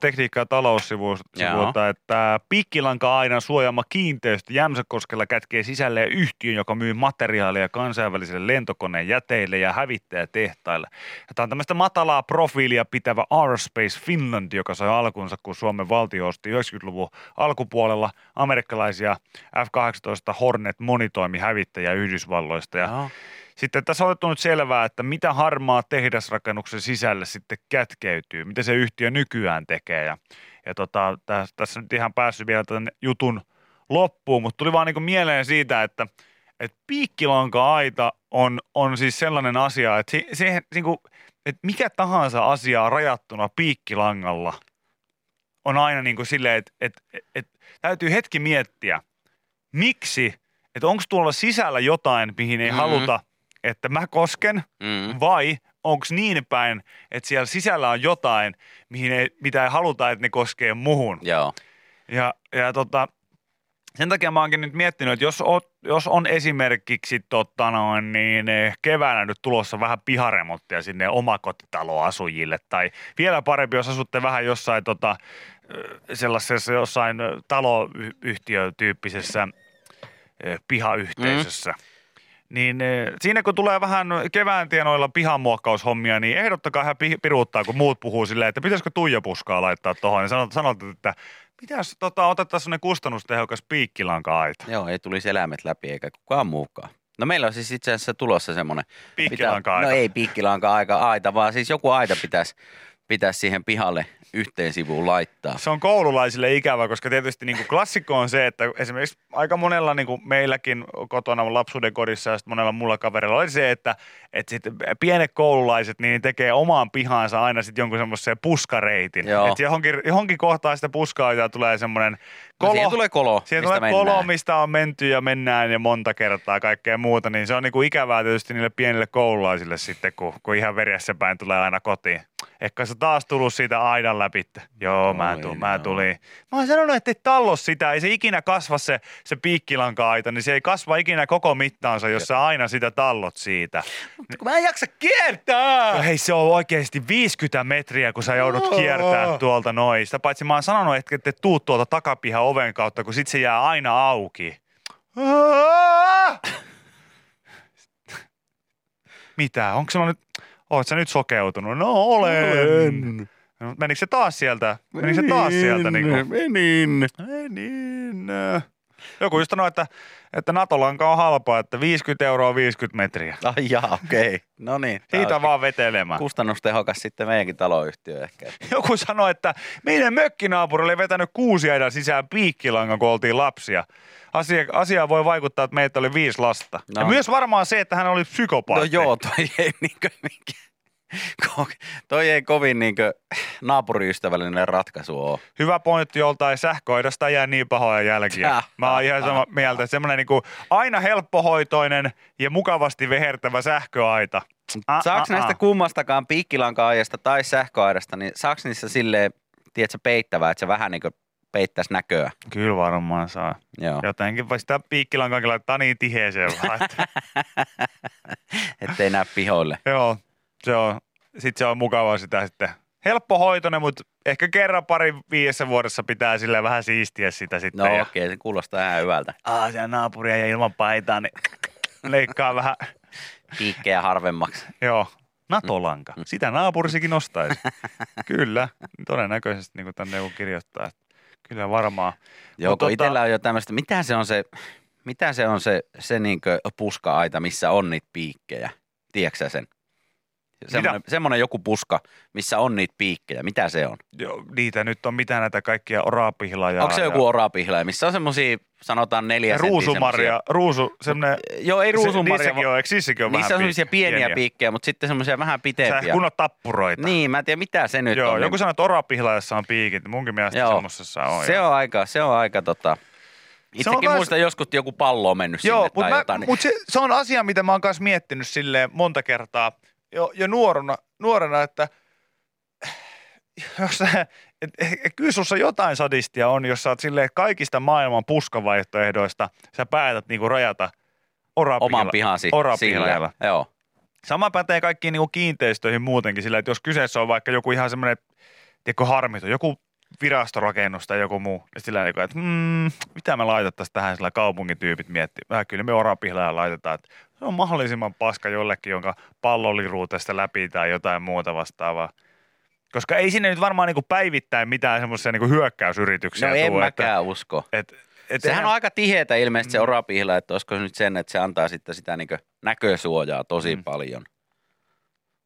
tekniikka- ja taloussivuilta, että piikkilanka-aidan suojaama kiinteistö Jämsäkoskella kätkee sisälleen yhtiön, joka myy materiaalia kansainväliselle lentokoneen jäteille ja hävittäjätehtaille. Ja Tämä on tämmöistä matalaa profiilia pitävä Airspace Finland, joka sai alkunsa, kun Suomen valtio osti 90-luvun alkupuolella amerikkalaisia F-18 Hornet monitoimihävittäjiä Yhdysvalloista. Ja. Sitten tässä on otettu selvää, että mitä harmaa tehdasrakennuksen sisälle sitten kätkeytyy, mitä se yhtiö nykyään tekee. Ja, ja tota, tässä, tässä nyt ihan päässyt vielä tämän jutun loppuun, mutta tuli vaan niin mieleen siitä, että, että piikkilanka-aita on, on siis sellainen asia, että, se, se, niin kuin, että mikä tahansa asia rajattuna piikkilangalla on aina niin kuin silleen, että, että, että, täytyy hetki miettiä, miksi, että onko tuolla sisällä jotain, mihin ei Mhm. mm-hmm. haluta, että mä kosken, Mm. vai onko niin päin, että siellä sisällä on jotain, mihin ei, mitä ei haluta, että ne koskee muhun. Joo. Ja, ja tota, sen takia mä oonkin nyt miettinyt, että jos, oot, jos on esimerkiksi tota noin, niin eh, keväänä nyt tulossa vähän piharemonttia sinne omakotitaloasujille, tai vielä parempi, jos asutte vähän jossain tota, ö, sellaisessa jossain ö, taloyhtiötyyppisessä pihayhteisössä. Mm. Niin eh, siinä kun tulee vähän kevään tienoilla pihamuokkaushommia, niin ehdottakaa ihan pi- piruuttaa, kun muut puhuu silleen, että pitäisikö Tuija-puskaa laittaa tuohon. Niin sanot, sanot, että mitäs tota, otetaan sellainen kustannustehokas piikkilanka-aita. Joo, ei tulisi eläimet läpi eikä kukaan muukaan. No meillä on siis itse asiassa tulossa semmoinen. Piikkilanka-aita. No ei piikkilanka aika aita, vaan siis joku aita pitäisi, pitäisi siihen pihalle yhteen sivuun laittaa. Se on koululaisille ikävä, koska tietysti niin kuin klassikko on se, että esimerkiksi aika monella niin kuin meilläkin kotona lapsuuden kodissa ja sitten monella muulla kaverilla oli se, että, että sit pienet koululaiset niin tekee omaan pihaansa aina sitten jonkun semmoisen puskareitin. Joo. Että johonkin, johonkin kohtaan sitä puskaa ja tulee semmoinen No, kolo. siihen tulee kolo, Siihen mistä tulee mennään. kolo, mistä on menty ja mennään ja monta kertaa kaikkea muuta, niin se on niin kuin ikävää tietysti niille pienille koululaisille sitten, kun, kun ihan veressä päin tulee aina kotiin. Ehkä sä taas tullut siitä aidan läpi. Joo, mä, Oi, tu, mä tulin. Mä oon sanonut, että et tallo sitä, ei se ikinä kasva se, se piikkilanka-aita, niin se ei kasva ikinä koko mittaansa, jos sä aina sitä tallot siitä. Kun mä en jaksa kiertää! Ja hei, se on oikeasti 50 metriä, kun sä joudut Oo. kiertää tuolta noin. Sitä paitsi mä oon sanonut, että te tuut tuolta takapihan oven kautta, kun sit se jää aina auki. Mitä? Onko sulla nyt, oot sä nyt sokeutunut? No olen. No, Menikö se taas sieltä? Menikö se taas sieltä? Niin kuin? Menin. Ei niin. Joku just sanoi, että, että Natolanka on halpaa, että 50 euroa 50 metriä. Ai jaa, okei. No niin. Siitä vaan vetelemään. Kustannustehokas sitten meidänkin taloyhtiö ehkä. [LAUGHS] Joku sanoi, että meidän mökkinaapuri oli vetänyt kuusiaidan sisään piikkilangan, kun oltiin lapsia. Asia, asiaan voi vaikuttaa, että meitä oli viisi lasta. No. Ja myös varmaan se, että hän oli psykopaatti. No joo, toi ei [LAUGHS] niinkö mikään. Toi ei kovin niinkö naapuriystävällinen ratkaisu ole. Hyvä pointti joltain sähköidasta jää niin pahoja jälkiä. Mä oon ihan sama mieltä, semmoinen niinku aina helppohoitoinen ja mukavasti vehertävä sähköaita. Ah, Saaks ah, näistä ah. kummastakaan piikkilanka-ajasta tai sähköaidasta, niin saaks niissä silleen, tiedätkö, peittävää, että se vähän niinkö peittäisi näköä? Kyllä varmaan saa. Joo, Jotenkin vai sitä piikkilankankin laittaa niin tiheeseen vaan, että [LAUGHS] ettei näe pihoille. Joo, se on, sit se on mukavaa sitä sitten. Helppohoitoinen, mutta ehkä kerran pari viidessä vuodessa pitää sille vähän siistiä sitä sitten. No ja, okei, se kuulostaa ihan hyvältä. Aa, siellä naapuria ja ilman paitaa, niin leikkaa vähän. Piikkejä harvemmaksi. Joo, Natolanka. Sitä naapurisikin ostaisi. Kyllä, todennäköisesti niin kuin tänne joku kirjoittaa. Kyllä varmaan. Joo, Mut kun tota- itsellä on jo tämmöistä, mitä se on se, mitä se on se, se niinkö puska-aita, missä on niitä piikkejä? Tiedätkö sen? Semmoinen, semmoinen joku puska, missä on niitä piikkejä. Mitä se on? Jo, niitä nyt on mitä näitä kaikkia orapihla ja... Onko se joku orapihla, missä on semmoisia, sanotaan neljä ja ruusumaria, ruusu, semmoinen... Joo, ei ruusumaria. Niissäkin on, eikö sissäkin on niissä vähän on semmoisia piik- pieniä, piikkejä, mutta sitten semmoisia vähän Sä pitempiä. kun on tappuroita. Niin, mä en tiedä mitä se nyt Joo, on. joku sanoi, että orapihlaajassa on piikit. Munkin mielestä Joo. semmoisessa on. se joo. on aika, se on aika tota... Itsekin kans- muistan joskus joku pallo on mennyt Joo, sinne mutta tai jotain. niin- mut se, se, on asia, mitä mä oon kanssa miettinyt silleen monta kertaa jo, jo nuorena, nuorena, että jos sä, et, et, kyllä sussa jotain sadistia on, jos sä oot silleen, kaikista maailman puskavaihtoehdoista sä päätät niinku rajata orapihla, Oman pihasi sillä. Joo. Sama pätee kaikkiin niinku kiinteistöihin muutenkin sillä, että jos kyseessä on vaikka joku ihan semmoinen, tiedätkö, harmito, joku virastorakennus tai joku muu, ja sillä tavalla, että hmm, mitä me laitettaisiin tähän, sillä kaupungityypit miettii. Vähän kyllä me orapihlaa laitetaan, että se on mahdollisimman paska jollekin, jonka pallo liruu tästä läpi tai jotain muuta vastaavaa. Koska ei sinne nyt varmaan niinku päivittäin mitään semmoisia niinku hyökkäysyrityksiä No en tuu, mäkään usko. Että, et, et Sehän eihän- on aika tiheätä ilmeisesti se Mm. orapihla, että olisiko se nyt sen, että se antaa sitten sitä niin näkösuojaa tosi Mm. paljon.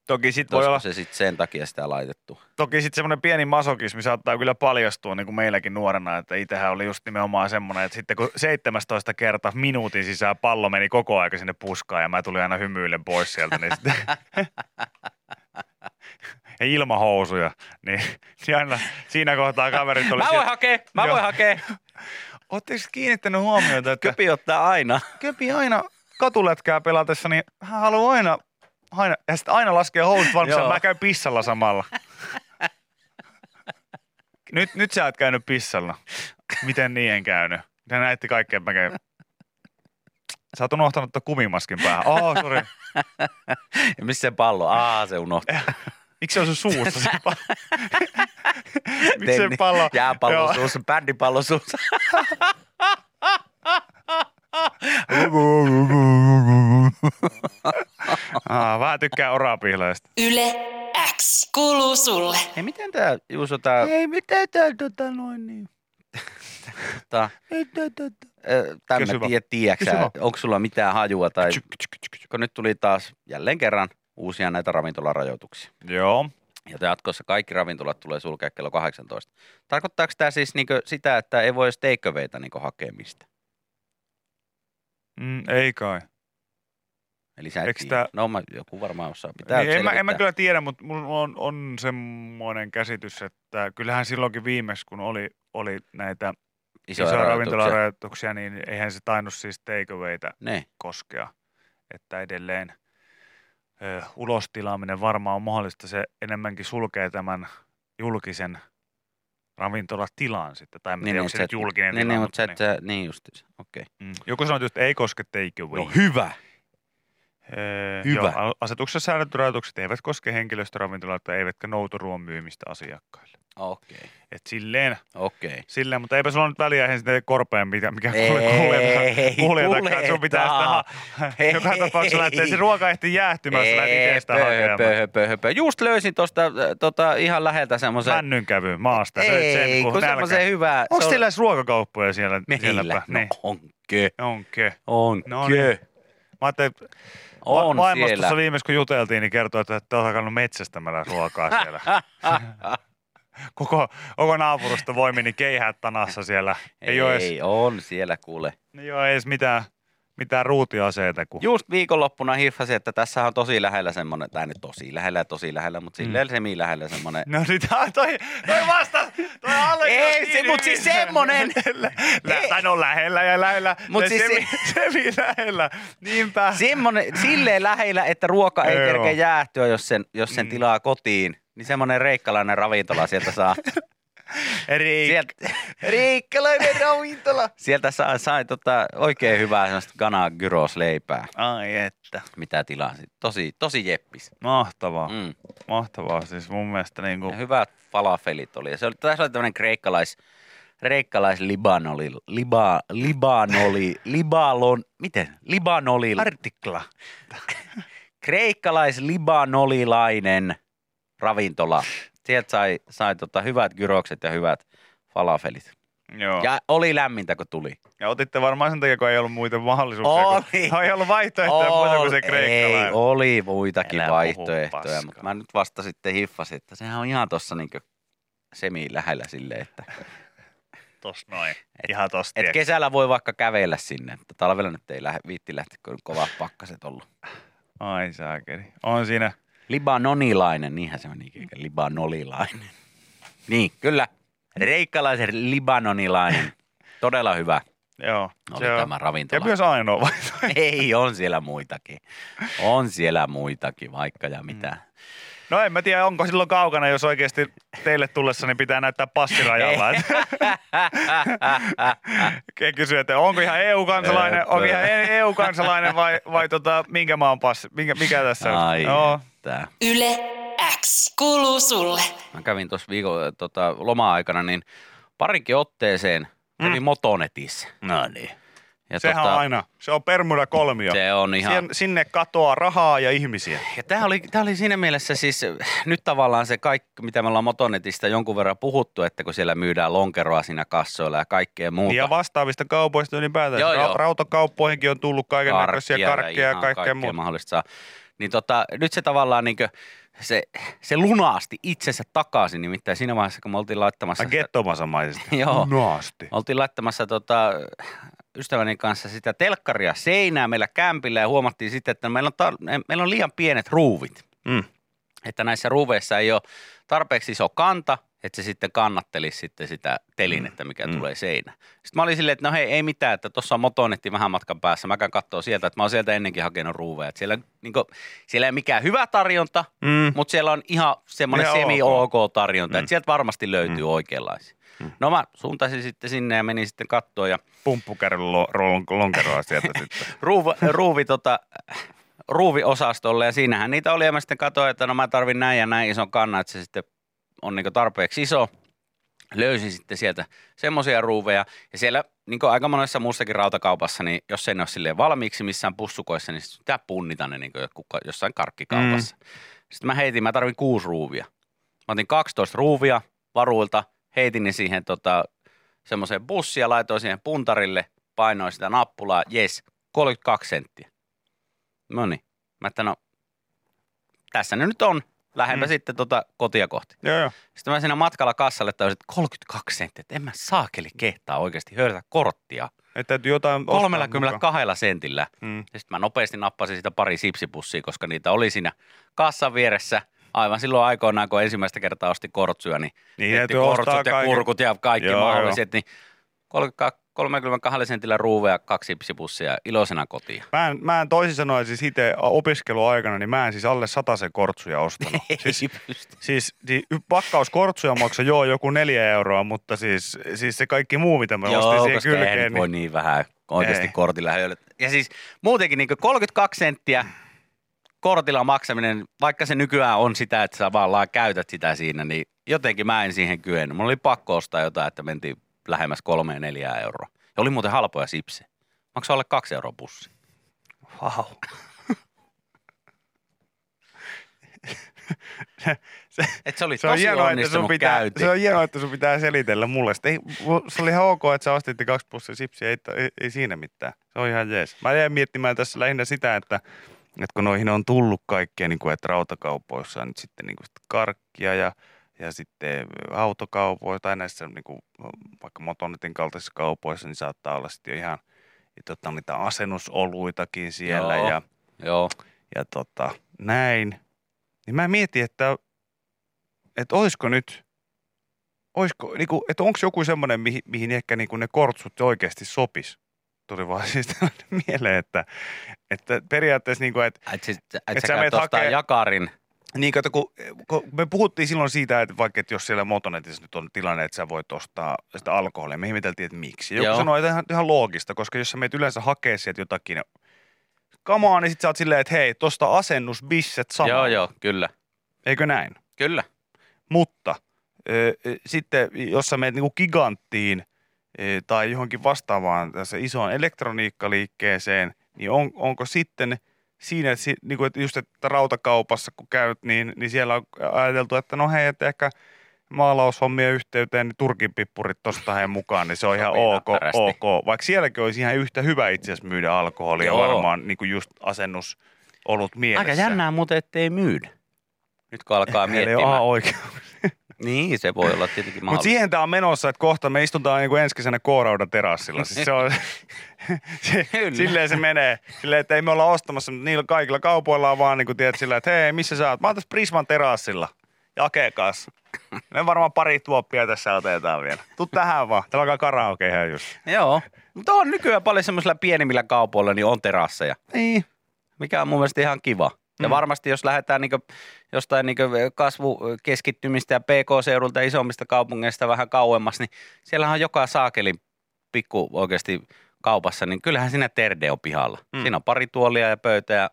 Toki sitten voi olla se sitten sen takia sitä laitettu? toki sitten semmoinen pieni masokismi saattaa kyllä paljastua niin kuin meilläkin nuorena, että itsehän oli just nimenomaan semmoinen, että sitten kun 17 kertaa minuutin sisään pallo meni koko aika sinne puskaan ja mä tulin aina hymyillen pois sieltä, niin sitten [LAUGHS] ja ilmahousuja, niin, niin aina siinä kohtaa kaverit oli Mä voin hakea, mä voin hakea. Oletteko kiinnittänyt huomiota, että Köpi ottaa aina. Köpi aina katulätkää pelatessa, niin hän haluaa aina, aina ja sitten aina laskee housut valmiiksi, mä käyn pissalla samalla. nyt, nyt sä et käynyt pissalla. Miten niin en käynyt? Te näitte kaikkea, mä käyn. Sä oot unohtanut tuon kumimaskin päähän. Oh, sorry. Ja missä se pallo? Aa, se unohtaa. Miksi se on sun suussa se pallo? [LAUGHS] Miksi se pallo? Jääpallo suussa, bändipallo suussa. [LAUGHS] [LAUGHS] Ah, vähän tykkää orapihlaista. Yle X kuuluu sulle. Hei, miten tää Juuso tää... Ei mitään tää tota noin niin. tää Kysy Tämmöinen, vaan. tiedä, onko sulla mitään hajua tai... Kun nyt tuli taas jälleen kerran uusia näitä ravintolarajoituksia. Joo. Ja jatkossa kaikki ravintolat tulee sulkea kello 18. Tarkoittaako tämä siis niinkö sitä, että ei voi edes takeawayta niinkö hakea mistä? Mm, ei kai. Eli sä et tää- No mä, joku varmaan osaa. Pitää Niin, en, mä, en mä kyllä tiedä, mutta mulla on, on semmoinen käsitys, että kyllähän silloinkin viimeksi, kun oli, oli näitä Isoja, isoja rajoituksia. ravintolarajoituksia, niin eihän se tainnut siis takeawayta Ne. koskea. Että edelleen ö, ulostilaaminen varmaan on mahdollista. Se enemmänkin sulkee tämän julkisen ravintolatilan sitten. Tai en niin, tiedä, onko se nyt julkinen niin, tila, niin, mutta niin. sä- niin just, okei. Mm. Joku sanoi, että ei koske takeaway. No hyvä. Hyvä. Joo, asetuksessa säännöt rajoitukset eivät koske henkilöstöravintoloita eivätkä noutoruoan myymistä asiakkaille. Okei, Et silleen, okei. silleen, mutta eipä sulla nyt väliä eihän sitten korpeen, mikä, mikä kuljetaan. [LAUGHS] Sun pitää sitä, [LAUGHS] joka tapauksessa lähtee se ruoka ehti jäähtymään, jos lähdet itse sitä hakemaan. pöhö, pöhö, pöhö. Just löysin tuosta tota, ihan läheltä semmoisen. Männyn kävy maasta. Ei, sen, kun semmoisen hyvää. Onko se on- teillä edes ruokakauppoja siellä? Meillä? sielläpä? No Niin. onkö, Onke. onkö. No niin. Mä ajattelin, On va- vaimos siellä. viimeis kun juteltiin, niin kertoi, että te olette alkanut metsästämällä ruokaa siellä. [LAUGHS] koko, koko naapurusta voi meni keihää tanassa siellä. Ei, ei, ole edes, on siellä kuule. ei ole edes mitään, mitään ruutiaseita. Kun... Just viikonloppuna hiffasin, että tässä on tosi lähellä semmoinen, tai nyt tosi lähellä ja tosi lähellä, mutta silleen mm. semi lähellä semmoinen. No niin, [LAUGHS] toi, toi, toi vasta, toi allekirjoitti Ei, se- niin mut siis hyvin. semmonen. [LAUGHS] Lä, tai no lähellä ja lähellä. Mut Ja siis semi, [LAUGHS] semi lähellä. Niinpä. Semmoinen, silleen lähellä, että ruoka ei kerkeä jäähtyä, jos sen, jos sen Mm. tilaa kotiin. Niin semmoinen reikkalainen ravintola sieltä saa. Eri, Sieltä, [LAUGHS] reikkalainen ravintola. Sieltä sai, sai tota, oikein hyvää semmoista gana gyros leipää, Ai että. mitä tilasin. Tosi, tosi jeppis. Mahtavaa. Mm. Mahtavaa. Siis mun mielestä niin Ja kuin, hyvät falafelit oli. Ja se oli, tässä oli tämmöinen kreikkalais, kreikkalais libanoli, liba, libanoli, libalon, miten? Libanoli, artikla. [LAUGHS] kreikkalais libanolilainen ravintola. Sieltä sai, sai tota hyvät gyrokset ja hyvät falafelit. Joo. Ja, oli lämmintä, kun tuli. ja otitte varmaan sen takia, kun ei ollut muita mahdollisuuksia. Oli. Kun, [LAUGHS] ei ollut vaihtoehtoja muuta kuin se Ol- Ei, kreikkalainen. oli muitakin puhu vaihtoehtoja, mutta mä nyt vasta sitten hiffasin, että sehän on ihan tuossa niinku semi lähellä silleen, että [LAUGHS] Tos noin. Ihan tosta. et kesällä voi vaikka kävellä sinne, että talvella nyt ei lähde, viitti lähteä, kun on kovat pakkaset ollut. Ai saakeli. On siinä. Libanonilainen, niinhän se on ikinä, libanolilainen. Niin, kyllä. Reikkalaisen libanonilainen. Todella hyvä Joo. oli se on. tämä Ja ravintola. myös ainoa vaihtoehto. Ei, on siellä muitakin. On siellä muitakin, vaikka ja mitä. No en mä tiedä, onko silloin kaukana, jos oikeasti teille tullessa, niin pitää näyttää passirajalla. [LAUGHS] Kysyy, että onko ihan EU-kansalainen, onko ihan E- EU-kansalainen vai, vai tota, minkä maan passi, minkä, mikä tässä on? Ai, Joo. Että. Yle X kuuluu sulle. Mä kävin tuossa viikon tota, loma-aikana, niin parinkin otteeseen kävin mm. Motonetissä. No niin. Ja Sehän on aina, se on Bermuda kolmio. Se on ihan... Sien, sinne katoaa rahaa ja ihmisiä. Ja tämä oli, tää oli siinä mielessä siis nyt tavallaan se kaikki, mitä me ollaan Motonetista jonkun verran puhuttu, että kun siellä myydään lonkeroa siinä kassoilla ja kaikkea muuta. Ja vastaavista kaupoista ylipäätään. Joo, Ra- joo. Rautakauppoihin on tullut kaiken näköisiä karkkeja ja ihan kaikkea muuta. mahdollista saa. Niin tota, nyt se tavallaan niinkö, se, se lunasti itsensä takaisin, nimittäin siinä vaiheessa, kun me oltiin laittamassa... Ai gettomasamaisesti. [LAUGHS] Joo. Naasti. Oltiin laittamassa tota, ystäväni kanssa sitä telkkaria seinää meillä kämpillä ja huomattiin sitten, että meillä on, tar- meillä on liian pienet ruuvit. Mm. Että näissä ruuveissa ei ole tarpeeksi iso kanta, että se sitten kannattelisi sitten sitä telinettä, mikä Mm. mm. tulee seinään. Sitten mä olin silleen, että no hei, ei mitään, että tuossa on motonetti vähän matkan päässä. Mä käyn katsoa sieltä, että mä oon sieltä ennenkin hakenut ruuveja. Että siellä, niin kuin, siellä ei mikään hyvä tarjonta, Mm. mutta siellä on ihan semmoinen semi-ok tarjonta, Mm. että sieltä varmasti löytyy Mm. oikeanlaisia. Mm. No mä suuntaisin sitten sinne ja menin sitten kattoon ja Pumppukärry lo- ro- lonkeroa sieltä [LAUGHS] sitten. ruuvi, ruuvi, tota, ruuviosastolle ja siinähän niitä oli ja mä sitten katsoin, että no mä tarvin näin ja näin ison kannan, että se sitten on niin tarpeeksi iso. Löysin sitten sieltä semmoisia ruuveja ja siellä niin aika monessa muussakin rautakaupassa, niin jos ei ne ole silleen valmiiksi missään pussukoissa, niin sitten pitää punnita ne niin jossain karkkikaupassa. Mm. Sitten mä heitin, mä tarvin kuusi ruuvia. Mä otin 12 ruuvia varuilta, heitin ne siihen tota, semmoiseen bussiin ja laitoin siihen puntarille, painoin sitä nappulaa, jes, 32 senttiä. No niin. Mä että no, tässä ne nyt on. Lähdemme Mm. mm. sitten tota kotia kohti. joo, joo. Sitten mä siinä matkalla kassalle tajusin, että 32 senttiä, että en mä saakeli kehtaa oikeasti höyrätä korttia. Että täytyy jotain ostaa 32 sentillä. mukaan. Mm. Ja sitten mä nopeasti nappasin sitä pari sipsipussia, koska niitä oli siinä kassan vieressä. Aivan silloin aikoinaan, kun ensimmäistä kertaa osti kortsuja, niin Niin kortsut ja kaiken. kurkut ja kaikki Joo, mahdolliset, niin 32, 32 sentillä ruuvea, kaksi sipsipussia iloisena kotiin. Mä en, mä en toisin sanoen siis itse opiskeluaikana, niin mä en siis alle sen kortsuja ostanut. [LAUGHS] siis, pysty. siis niin pakkaus kortsuja maksoi joo joku neljä euroa, mutta siis, siis se kaikki muu, mitä mä ostin Joo, siihen koska eihän kylkeen, nyt voi niin niin vähän oikeasti Ei. kortilla höylät. Ja siis muutenkin niin 32 senttiä kortilla maksaminen, vaikka se nykyään on sitä, että sä vaan käytät sitä siinä, niin jotenkin mä en siihen kyennyt. Mulla oli pakko ostaa jotain, että mentiin lähemmäs kolmeen neljää euroa. Ja oli muuten halpoja sipsi. Maksoi alle kaksi euroa pussi. wow. [LAUGHS] se, Et se oli se, on tosi hienoa, että sun pitää, käynti. se on hienoa, että sun pitää selitellä mulle. Sitten ei, se oli ihan ok, että sä ostit kaksi pussia sipsiä, ei, ei, ei, siinä mitään. Se on ihan jees. Mä jäin miettimään tässä lähinnä sitä, että, että kun noihin on tullut kaikkea, niin kuin, että rautakaupoissa on nyt sitten niin kuin sit karkkia ja, ja sitten autokaupoissa tai näissä niin kuin, vaikka Motonetin kaltaisissa kaupoissa, niin saattaa olla sitten jo ihan tota, niitä asennusoluitakin siellä Joo. ja, Joo. ja tota, näin. Niin mä mietin, että, että olisiko nyt, olisiko, niin kuin, että onko joku semmoinen, mihin, mihin ehkä niin kuin ne kortsut oikeasti sopis. Tuli vaan [LAUGHS] siis mieleen, että, että periaatteessa niin kuin, että Et, sit, et, Et sä sä ostaa hakee- jakarin. Niin, kato, kun, kun me puhuttiin silloin siitä, että vaikka että jos siellä Motonetissa nyt on tilanne, että sä voit ostaa sitä alkoholia, me ihmeteltiin, että miksi. Joku Joo. sanoi, että ihan, ihan loogista, koska jos sä meet yleensä hakee sieltä jotakin kamaa, niin sit sä oot silleen, että hei, tosta asennusbisset samalla. Joo, joo, kyllä. Eikö näin? Kyllä. Mutta ö, ö, sitten, jos sä menet niinku giganttiin ö, tai johonkin vastaavaan tässä isoon elektroniikkaliikkeeseen, niin on, onko sitten siinä, että, si- niinku, että just että rautakaupassa kun käyt, niin, niin siellä on ajateltu, että no hei, että ehkä maalaushommien yhteyteen niin turkin pippurit tosta hei mukaan, niin se on ihan ok, ok. Vaikka sielläkin olisi ihan yhtä hyvä itse asiassa myydä alkoholia Joo. varmaan niin kuin just asennus ollut mielessä. Aika jännää muuten, ettei myydä. Nyt kun alkaa miettimään. aha, oikein. Niin, se voi olla tietenkin Mutta siihen tämä on menossa, että kohta me istutaan niin kuin ensi kesänä K-rauda terassilla. Siis se on, [LAUGHS] se, silleen se menee. Silleen, että ei me olla ostamassa, mutta niillä kaikilla kaupoilla on vaan niin kuin, tiedät, sillä, että hei, missä sä oot? Mä oon tässä Prisman terassilla. Jake kanssa. Me varmaan pari tuoppia tässä otetaan vielä. Tuu tähän vaan. Täällä alkaa karaoke ihan just. Joo. Mutta on nykyään paljon semmoisilla pienimmillä kaupoilla, niin on terasseja. Niin. Mikä on mun mielestä ihan kiva. Ja Mm. varmasti jos lähdetään niin jostain niin kasvukeskittymistä ja PK-seudulta isommista kaupungeista vähän kauemmas, niin siellä on joka saakelin pikku oikeasti kaupassa, niin kyllähän siinä terde on pihalla. Mm. Siinä on pari tuolia ja pöytä ja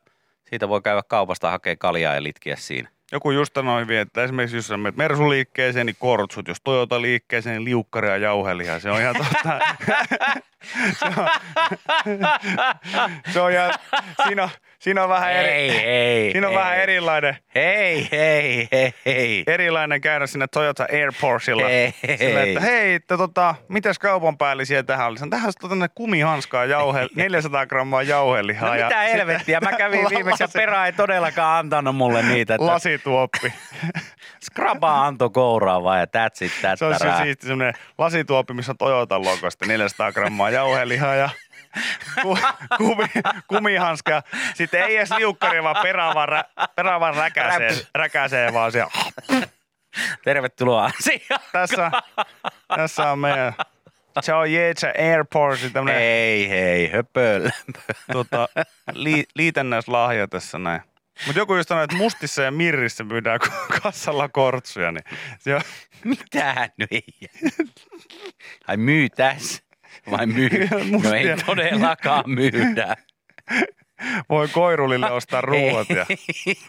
siitä voi käydä kaupasta hakea kaljaa ja litkiä siinä. Joku just sanoi hyvin, että esimerkiksi jos sä menet Mersu-liikkeeseen, niin kortsut. Jos Toyota-liikkeeseen, niin liukkari ja jauheliha. Se on ihan totta. [LAUGHS] se, on, [LAUGHS] se on ihan, siinä on, siinä on vähän eri, Ei, ei, [LAUGHS] siinä on ei. vähän erilainen, Hei, hei, hei, hei. erilainen käydä sinne Toyota Airportsilla. Hei, Sillä, että hei, että tota, mitäs kaupan päällisiä tähän oli? Tähän on tänne kumihanskaa jauhe, [LAUGHS] 400 grammaa jauhelihaa. No ja mitä helvettiä, mä kävin [LAUGHS] viimeksi ja perä ei todellakaan antanut mulle niitä. Että Lasituoppi. Skrabaa antoi kouraa vaan ja that's it, that's Se on se siisti semmoinen lasituoppi, missä on Toyotan logosta 400 grammaa jauhelihaa ja kumi, kumihanska. Sitten ei edes liukkari, vaan perä vaan, rä, perä vaan räkäsee, räkäsee vaan siellä. Tervetuloa. Tässä, tässä on meidän Ciao Jeetsa Airportsin tämmöinen Ei, hei, höpöllä. tota, li, liitännäislahja tässä näin. Mutta joku just sanoi, että mustissa ja mirrissä myydään kassalla kortsuja, niin se on, Mitä nyt ei? Ai myy tässä? Vai myy? [LAUGHS] No ei todellakaan myydä. voi koirulille ostaa ruuat. Ja,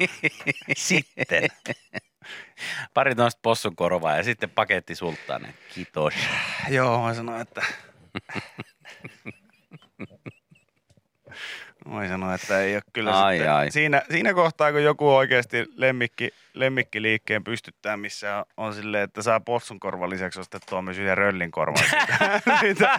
[LAUGHS] Sitten. Pari tuosta possunkorvaa ja sitten paketti sulttainen. Kiitos. Joo, mä sanoin, että... Mä sanoin, että ei ole kyllä Ai, sitten. ai. Siinä, siinä kohtaa, kun joku oikeasti lemmikki, lemmikkiliikkeen pystyttää, missä on, on silleen, että saa possun korvan lisäksi ostettua myös yhden röllin korvan siitä, [LAUGHS] siitä,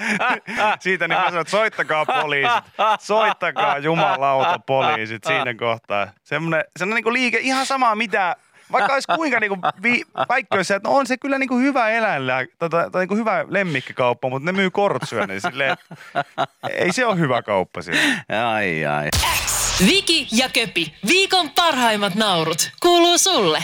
siitä, niin mä sanoin, että soittakaa poliisit, soittakaa jumalauta poliisit siinä kohtaa. Semmoinen, semmoinen niin liike, ihan sama mitä, vaikka olisi kuinka niinku vi, vaikka olisi, että no on se kyllä niinku hyvä eläinlää, tota, tai niinku hyvä lemmikkikauppa, mutta ne myy kortsuja, niin silleen, että ei se ole hyvä kauppa siinä. Ai ai. Viki ja Köpi, viikon parhaimmat naurut, kuuluu sulle.